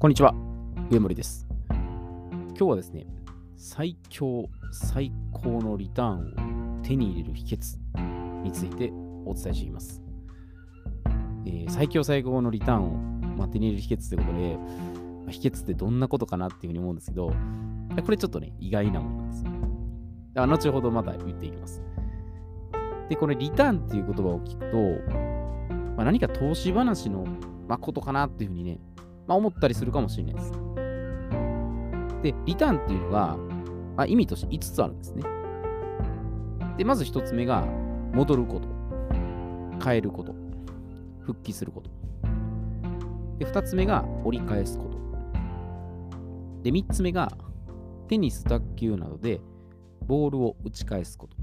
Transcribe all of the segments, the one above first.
こんにちは、上森です。今日はですね、最強、最高のリターンを手に入れる秘訣についてお伝えしています。えー最強、最高のリターンを、まあ、手に入れる秘訣ということで、まあ秘訣ってどんなことかなっていうふうに思うんですけど、これちょっとね、意外なものなんです。だから後ほどまた言っていきます。で、これリターンっていう言葉を聞くと、まあ、何か投資話の、ま、ことかなっていうふうにね、まあ、思ったりするかもしれないです。で、リターンっていうのが、まあ、意味として5つあるんですね。で、まず1つ目が、戻ること。変えること。復帰すること。で、2つ目が、折り返すこと。で、3つ目が、テニス、卓球などで、ボールを打ち返すこと。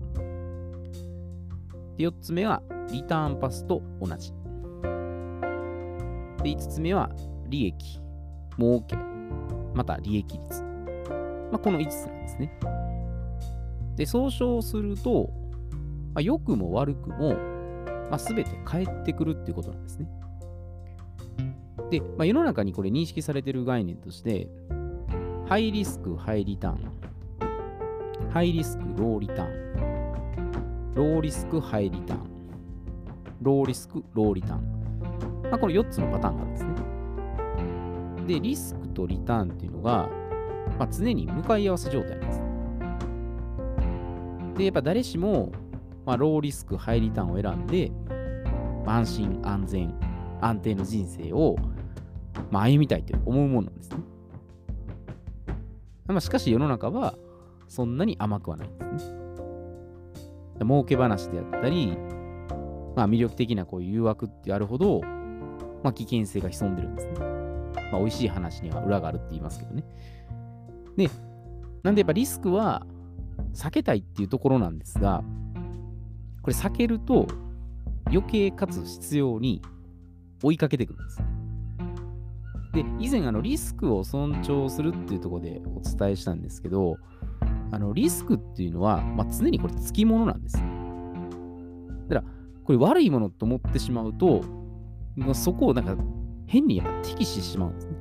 で、4つ目は、リターンパスと同じ。で、5つ目は、利益、儲け、また利益率。まあ、この5つなんですね。で、総称すると、まあ、良くも悪くも、まあ、全て返ってくるっていうことなんですね。で、まあ、世の中にこれ認識されてる概念として、ハイリスク、ハイリターン、ハイリスク、ローリターン、ローリスク、ハイリターン、ローリスク、ローリターン。まあ、この4つのパターンがあるんですね。で、リスクとリターンっていうのが、まあ、常に向かい合わせ状態なんです。で、やっぱ誰しも、まあ、ローリスク、ハイリターンを選んで、安心、安全、安定の人生を、まあ、歩みたいと思うものなんですね。まあ、しかし世の中はそんなに甘くはないんですね。儲け話であったり、まあ、魅力的なこういう誘惑ってあるほど、まあ、危険性が潜んでるんですね。まあ、美味しい話には裏があるって言いますけどね。で、なんでやっぱリスクは避けたいっていうところなんですが、これ避けると余計かつ必要に追いかけてくるんです。で、以前あのリスクを尊重するっていうところでお伝えしたんですけど、あのリスクっていうのは、まあ、常にこれつきものなんです。だから、これ悪いものと思ってしまうと、まあ、そこをなんか変にやっぱ敵視してしまうんですね。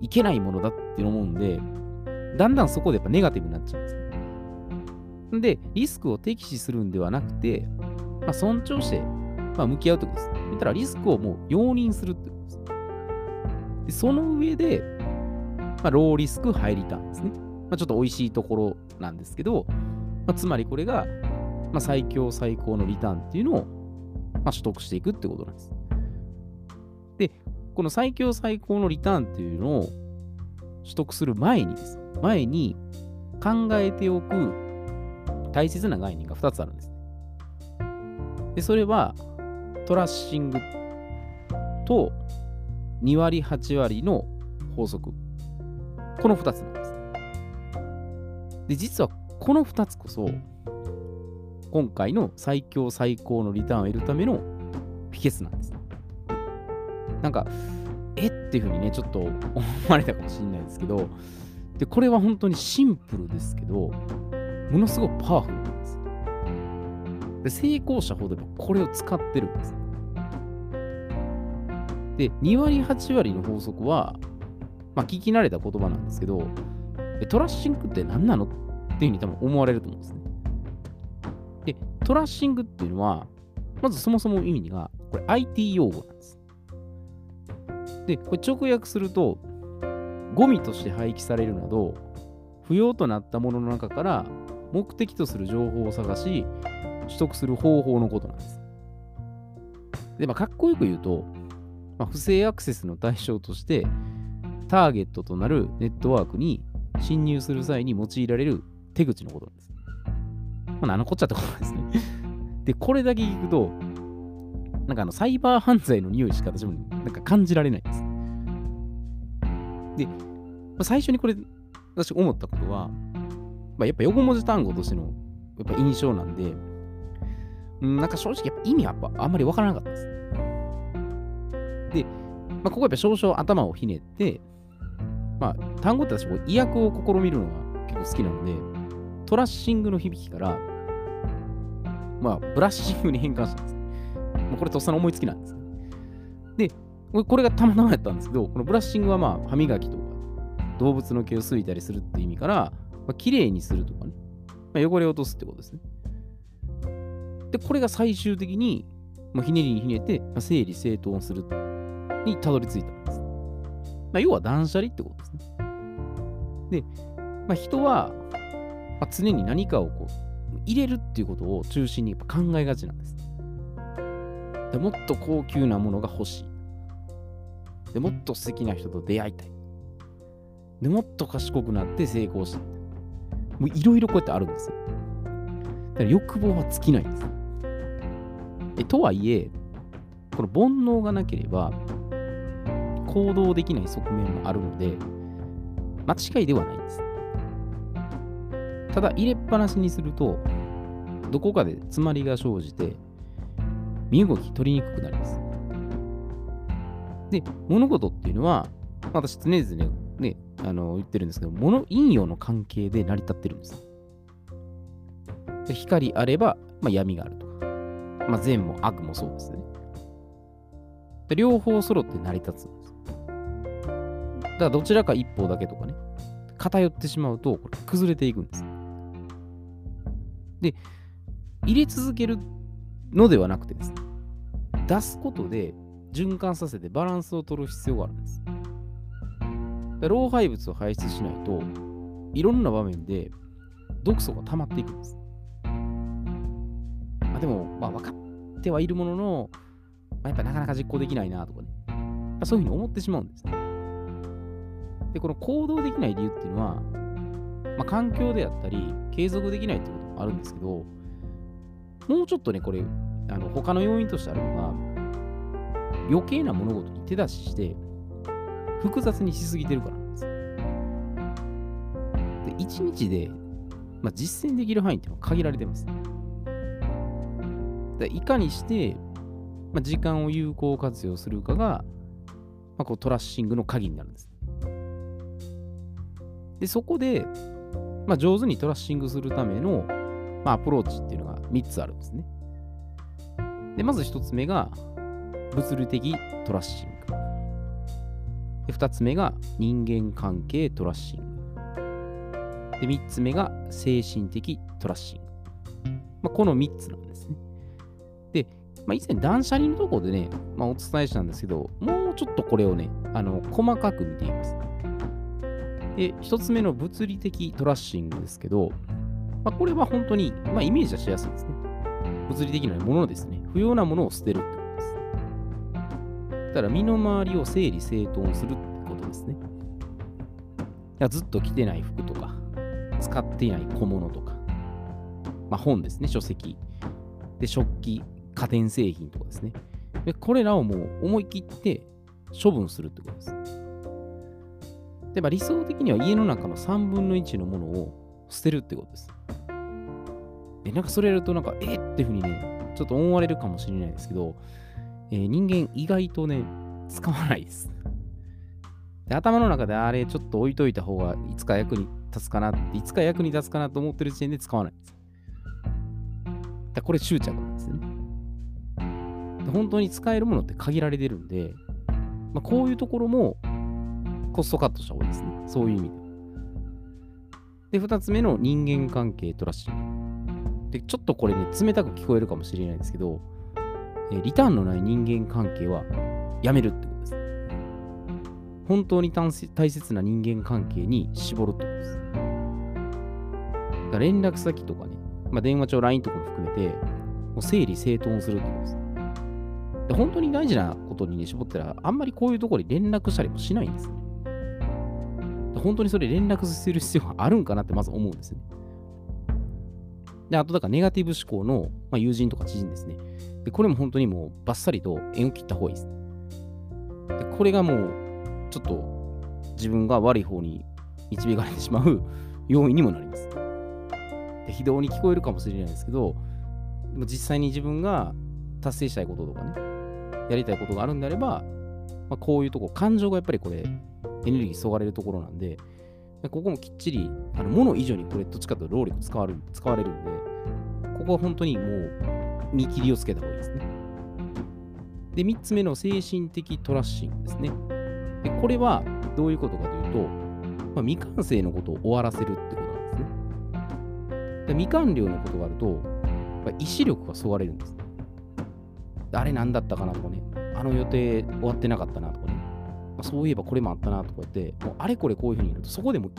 いけないものだって思うんで、だんだんそこでやっぱネガティブになっちゃうんですね。で、リスクを敵視するんではなくて、まあ、尊重して、まあ、向き合うってことです。言ったらリスクをもう容認するってことです。でその上で、まあ、ローリスク、ハイリターンですね。まあ、ちょっと美味しいところなんですけど、まあ、つまりこれが、まあ、最強最高のリターンっていうのを、まあ、取得していくってことなんです。この最強最高のリターンっていうのを取得する前にです。前に考えておく大切な概念が2つあるんです。で、それはトラッシングと2割8割の法則。この2つなんです。で、実はこの2つこそ今回の最強最高のリターンを得るための秘訣なんです。なんか、え？っていうふうにね、ちょっと 思われたかもしれないですけど、で、これは本当にシンプルですけど、ものすごくパワフルなんです。で、成功者ほどやっぱこれを使ってるんです。で、2割8割の法則は、まあ、聞き慣れた言葉なんですけど、トラッシングって何なの？っていうふうに多分思われると思うんですね。で、トラッシングっていうのは、まずそもそも意味が、これ IT 用語なんです。で、これ直訳すると、ゴミとして廃棄されるなど、不要となったものの中から目的とする情報を探し、取得する方法のことなんです。で、まあ、かっこよく言うと、まあ、不正アクセスの対象として、ターゲットとなるネットワークに侵入する際に用いられる手口のことなんです。まあ、のこっちゃってことなんですね。で、これだけ聞くと、なんかあのサイバー犯罪の匂いしか私もなんか感じられないんです。で、まあ、最初にこれ、私思ったことは、まあ、やっぱ横文字単語としてのやっぱ印象なんで、うんなんか正直やっぱ意味はやっぱあんまりわからなかったです。で、まあ、ここやっぱ少々頭をひねって、まあ、単語って私、こう意訳を試みるのが結構好きなので、トラッシングの響きから、まあ、ブラッシングに変換したんです。もうこれとっさの思いつきなんです。で、これがたまたまやったんですけど、このブラッシングはまあ歯磨きとか動物の毛を吸いたりするっていう意味から、まあ、綺麗にするとかね、まあ、汚れを落とすってことですね。で、これが最終的に、まあ、ひねりにひねって、まあ、整理整頓するにたどり着いたんです。まあ、要は断捨離ってことですね。で、まあ、人は、まあ、常に何かをこう入れるっていうことを中心に考えがちなんです。でもっと高級なものが欲しい。でもっと素敵な人と出会いたい。でもっと賢くなって成功したい。もういろいろこうやってあるんですよ。だから欲望は尽きないんです。えとはいえ、この煩悩がなければ行動できない側面もあるので、間違いではないんです。ただ、入れっぱなしにすると、どこかで詰まりが生じて、身動き取りにくくなります。で、物事っていうのは、私常々ね、あの言ってるんですけど、物、陰陽の関係で成り立ってるんです。で光あれば、まあ、闇があるとか、まあ、善も悪もそうですね。で両方揃って成り立つんです。だからどちらか一方だけとかね、偏ってしまうと、これ崩れていくんです。で、入れ続けるのではなくてですね、出すことで循環させてバランスを取る必要があるんです。老廃物を排出しないといろんな場面で毒素が溜まっていくんです。まあ、でも、まあ、分かってはいるものの、まあ、やっぱなかなか実行できないなとかね、まあ、そういうふうに思ってしまうんです。ねで、この行動できない理由っていうのは、まあ、環境であったり、継続できないってこともあるんですけど、もうちょっとね、これ、あの他の要因としてあるのが、余計な物事に手出しして、複雑にしすぎてるからなんです。で、一日で、まあ、実践できる範囲っていうのは限られてます。でいかにして、まあ、時間を有効活用するかが、まあ、こうトラッシングの鍵になるんです。で、そこで、まあ、上手にトラッシングするための、まあ、アプローチっていうのが3つあるんですね。で、まず1つ目が、物理的トラッシング。で2つ目が人間関係トラッシング。で3つ目が精神的トラッシング。まあ、この3つなんですね。で、まあ、以前断捨離のところでね、まあ、お伝えしたんですけど、もうちょっとこれをね、あの細かく見ています。で、1つ目の物理的トラッシングですけど、まあ、これは本当に、まあ、イメージはしやすいですね。物理的なものですね。不要なものを捨てるってだから身の回りを整理整頓するってことですね。ずっと着てない服とか、使っていない小物とか、まあ、本ですね、書籍。で、食器、家電製品とかですね。でこれらをもう思い切って処分するってことです。で、まあ、理想的には家の中の3分の1のものを捨てるってことです。で、なんかそれやるとなんか、えっていうふうにね、ちょっと思われるかもしれないですけど、えー、人間意外とね、使わないです。で頭の中であれちょっと置いといた方がいつか役に立つかなって、いつか役に立つかなと思ってる時点で使わないです。だこれ執着なんですねで。本当に使えるものって限られてるんで、まあ、こういうところもコストカットした方がいいですね。そういう意味で。で、二つ目の人間関係トラッシング。で、ちょっとこれね、冷たく聞こえるかもしれないですけど、えリターンのない人間関係はやめるってことです。本当に大切な人間関係に絞るってことです。だ連絡先とかね、まあ、電話帳、LINE とかも含めて、もう整理整頓するってことです。で本当に大事なことにね、絞ったら、あんまりこういうところに連絡したりもしないんですね。本当にそれ連絡する必要があるんかなってまず思うんですね。で、あとだからネガティブ思考の、まあ、友人とか知人ですね。で、これも本当にもうバッサリと縁を切った方がいいです。で、これがもう、ちょっと自分が悪い方に導かれてしまう 要因にもなります。で、非道に聞こえるかもしれないですけど、でも実際に自分が達成したいこととかね、やりたいことがあるんであれば、まあ、こういうとこ、感情がやっぱりこれ、エネルギーそがれるところなんで、ここもきっちり、あの物以上にこれどっちかというと労力使われる使われるんで、ここは本当にもう見切りをつけた方がいいですね。で、3つ目の精神的トラッシングですね。で、これはどういうことかというと、まあ、未完成のことを終わらせるってことなんですね。で未完了のことがあると、まあ、意志力がそがれるんです。ねあれ何だったかなとかね、あの予定終わってなかったなとかね、まあ、そういえばこれもあったなとか言って、もうあれこれこういうふうに言うと、そこでも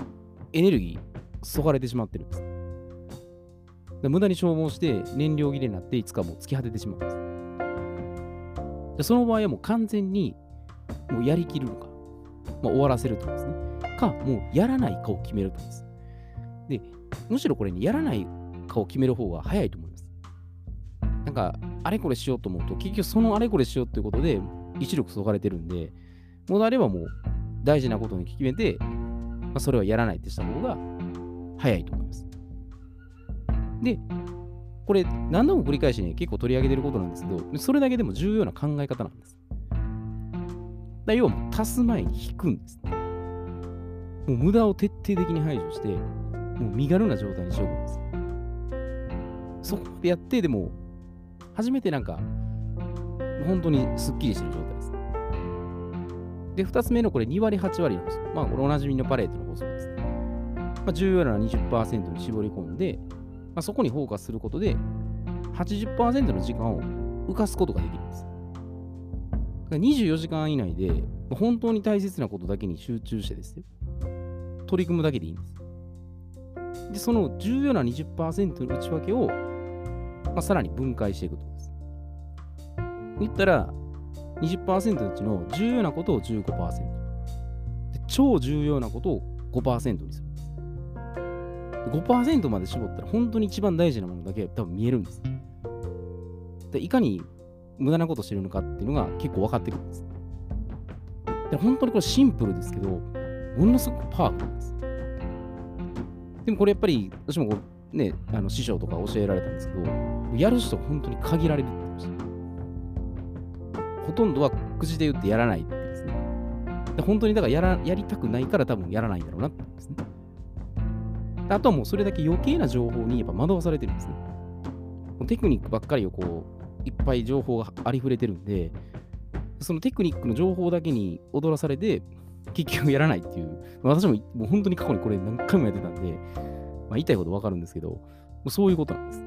エネルギーそがれてしまってるんです。無駄に消耗して燃料切れになっていつかもう突き果ててしまうんです。でその場合はもう完全にもうやりきるのか、まあ、終わらせるとかですね。か、もうやらないかを決めるとです。で、むしろこれに、ね、やらないかを決める方が早いと思います。なんか、あれこれしようと思うと、結局そのあれこれしようということで、一力そがれてるんで、もうあればもう大事なことに決めて、まあ、それはやらないってした方が早いと思います。で、これ何度も繰り返しね、結構取り上げてることなんですけど、それだけでも重要な考え方なんです。だ要は足す前に引くんです、ね。もう無駄を徹底的に排除して、もう身軽な状態にしておくんです。そこまでやって、でも、初めてなんか、本当にスッキリしてる状態です。で、二つ目のこれ2割8割の法則。まあ、これおなじみのパレートの法則ですね。まあ、重要なのは20%に絞り込んで、まあ、そこにフォーカスすることで、80%の時間を浮かすことができるんです。24時間以内で、本当に大切なことだけに集中してですよ。取り組むだけでいいんです。で、その重要な20%の内訳を、まあ、さらに分解していくとです。言ったら、20%のうちの重要なことを15%。で超重要なことを5%にする。5%まで絞ったら本当に一番大事なものだけ多分見えるんです。でいかに無駄なことしてるのかっていうのが結構分かってくるんです。で本当にこれシンプルですけど、ものすごくパワフルなんです。でもこれやっぱり、私もこうね、あの師匠とか教えられたんですけど、やる人は本当に限られるって言ってました。ほとんどは口で言ってやらないってですね。で本当にだからやらやりたくないから多分やらないんだろうなってですね。あとはもうそれだけ余計な情報にやっぱ惑わされてるんですね。テクニックばっかりをこう、いっぱい情報がありふれてるんで、そのテクニックの情報だけに踊らされて、結局やらないっていう、私ももう本当に過去にこれ何回もやってたんで、まあ、言いたいことわかるんですけど、もうそういうことなんです。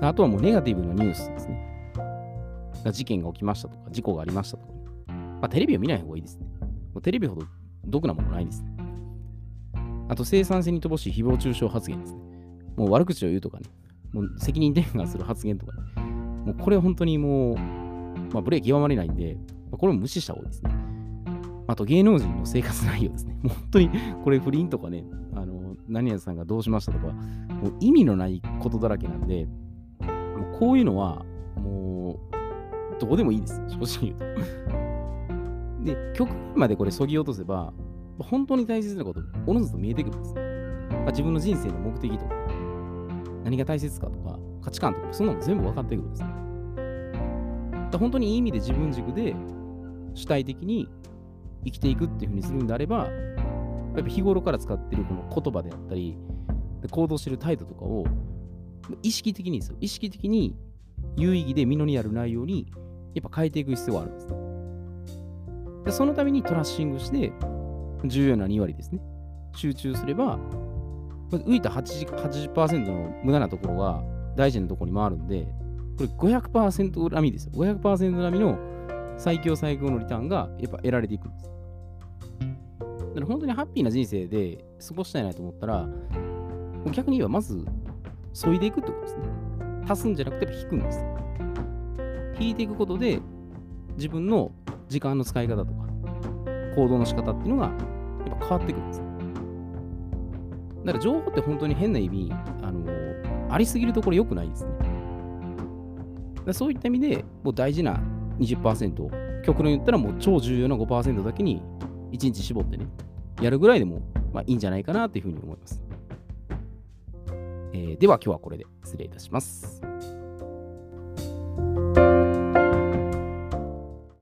あとはもうネガティブなニュースですね。事件が起きましたとか、事故がありましたとか、まあ、テレビを見ない方がいいですね。もうテレビほど毒なものないですね。あと生産性に乏しい誹謗中傷発言ですね。もう悪口を言うとかね、もう責任転換する発言とかね。もうこれ本当にもう、まあ、ブレーキ極まれないんで、まあ、これも無視した方がいいですね。あと芸能人の生活内容ですね。もう本当にこれ不倫とかね、あの、何々さんがどうしましたとか、もう意味のないことだらけなんで、もうこういうのは、もう、どうでもいいです。正直言うと。で、極限までこれそぎ落とせば、本当に大切なこと、おのずと見えてくるんです。まあ、自分の人生の目的とか、何が大切かとか、価値観とか、そんなの全部分かってくるんです。だ本当にいい意味で自分軸で主体的に生きていくっていうふうにするんであれば、やっぱ日頃から使ってるこの言葉であったり、行動してる態度とかを意識的にですよ。意識的に有意義で実りある内容にやっぱ変えていく必要があるんです。でそのためにトラッシングして、重要な2割ですね。集中すれば、浮いた 80%, 80の無駄なところが大事なところに回るんで、これ500%並みですよ。500%並みの最強最強のリターンがやっぱ得られていくんです。だから本当にハッピーな人生で過ごしたいなと思ったら、逆に言えばまず、削いでいくってことですね。足すんじゃなくて引くんです。引いていくことで、自分の時間の使い方とか、行動の仕方っていうのが、やっぱ変わってくるんです。だから情報って本当に変な意味、あのありすぎるところ良くないですね。そういった意味で、もう大事な20%、極論言ったらもう超重要な5%だけに1日絞ってね、やるぐらいでも、まあ、いいんじゃないかなというふうに思います。えー、では今日はこれで失礼いたします。